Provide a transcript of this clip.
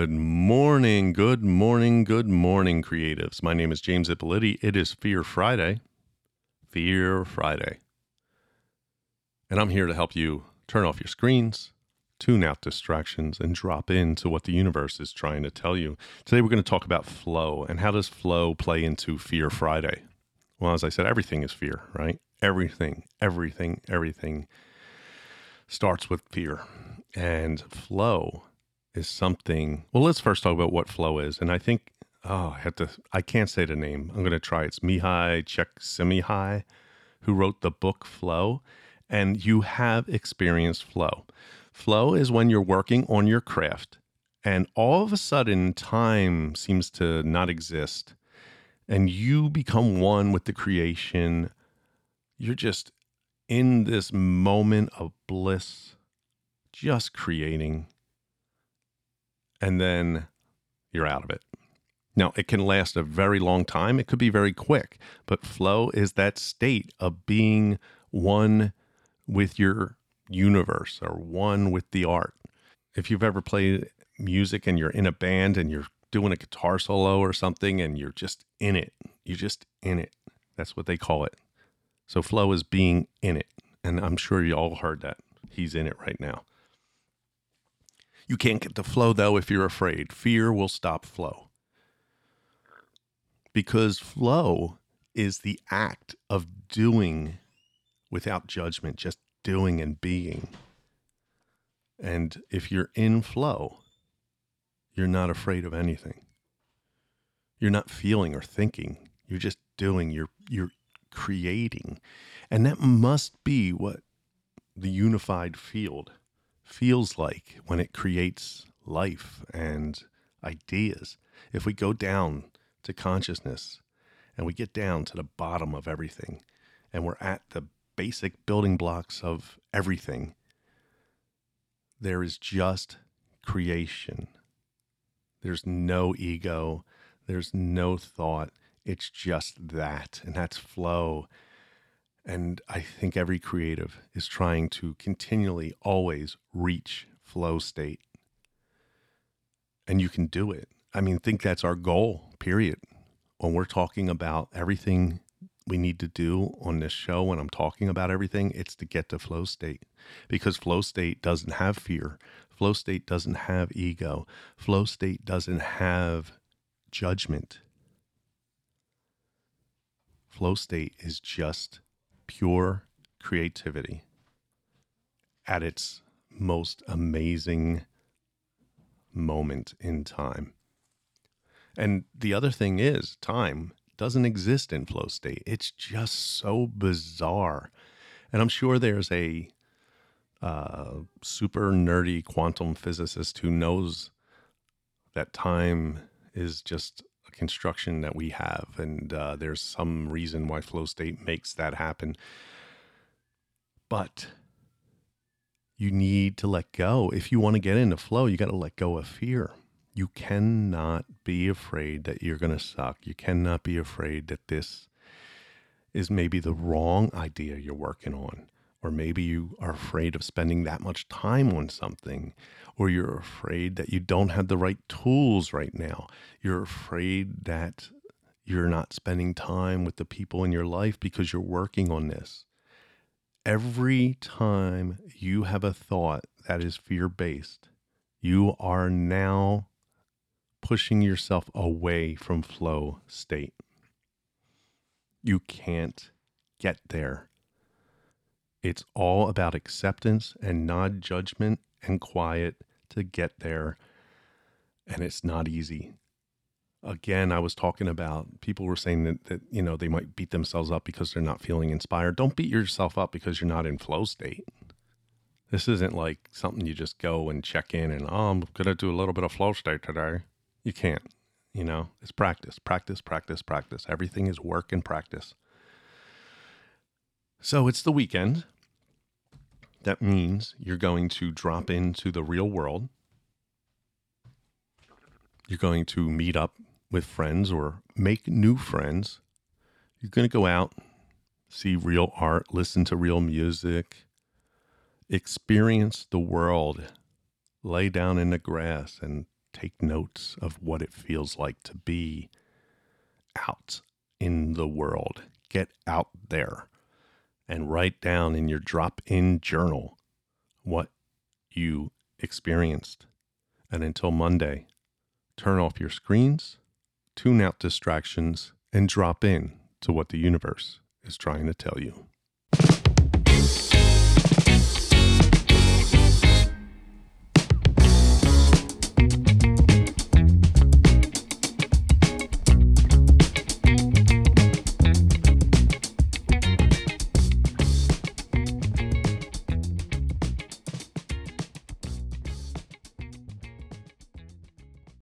Good morning, good morning, good morning, creatives. My name is James Ippoliti. It is Fear Friday. Fear Friday. And I'm here to help you turn off your screens, tune out distractions, and drop into what the universe is trying to tell you. Today, we're going to talk about flow and how does flow play into Fear Friday? Well, as I said, everything is fear, right? Everything, everything, everything starts with fear. And flow is something. Well, let's first talk about what flow is. And I think, oh, I have to, I can't say the name. I'm going to try. It's Mihaly Csikszentmihalyi, who wrote the book Flow. And you have experienced flow. Flow is when you're working on your craft and all of a sudden time seems to not exist and you become one with the creation. You're just in this moment of bliss, just creating and then you're out of it. Now, it can last a very long time. It could be very quick, but flow is that state of being one with your universe or one with the art. If you've ever played music and you're in a band and you're doing a guitar solo or something and you're just in it, you're just in it. That's what they call it. So, flow is being in it. And I'm sure you all heard that. He's in it right now. You can't get the flow though if you're afraid. Fear will stop flow. Because flow is the act of doing without judgment, just doing and being. And if you're in flow, you're not afraid of anything. You're not feeling or thinking. You're just doing. You're you're creating. And that must be what the unified field feels like when it creates life and ideas. If we go down to consciousness and we get down to the bottom of everything and we're at the basic building blocks of everything, there is just creation. There's no ego, there's no thought. It's just that, and that's flow. And I think every creative is trying to continually always reach flow state. And you can do it. I mean, think that's our goal, period. When we're talking about everything we need to do on this show, when I'm talking about everything, it's to get to flow state because flow state doesn't have fear. Flow state doesn't have ego. Flow state doesn't have judgment. Flow state is just pure creativity at its most amazing moment in time. And the other thing is, time doesn't exist in flow state. It's just so bizarre. And I'm sure there's a uh, super nerdy quantum physicist who knows that time is just construction that we have. And uh, there's some reason why flow state makes that happen. But you need to let go. If you want to get into flow, you got to let go of fear. You cannot be afraid that you're going to suck. You cannot be afraid that this is maybe the wrong idea you're working on. Or maybe you are afraid of spending that much time on something or you're afraid that you don't have the right tools right now. You're afraid that you're not spending time with the people in your life because you're working on this. Every time you have a thought that is fear based, you are now pushing yourself away from flow state. You can't get there. It's all about acceptance and non judgment and quiet to get there. And it's not easy. Again, I was talking about people were saying that, that, you know, they might beat themselves up because they're not feeling inspired. Don't beat yourself up because you're not in flow state. This isn't like something you just go and check in and, oh, I'm going to do a little bit of flow state today. You can't, you know, it's practice, practice, practice, practice. Everything is work and practice. So it's the weekend. That means you're going to drop into the real world. You're going to meet up with friends or make new friends. You're going to go out, see real art, listen to real music, experience the world, lay down in the grass and Take notes of what it feels like to be out in the world. Get out there and write down in your drop in journal what you experienced. And until Monday, turn off your screens, tune out distractions, and drop in to what the universe is trying to tell you.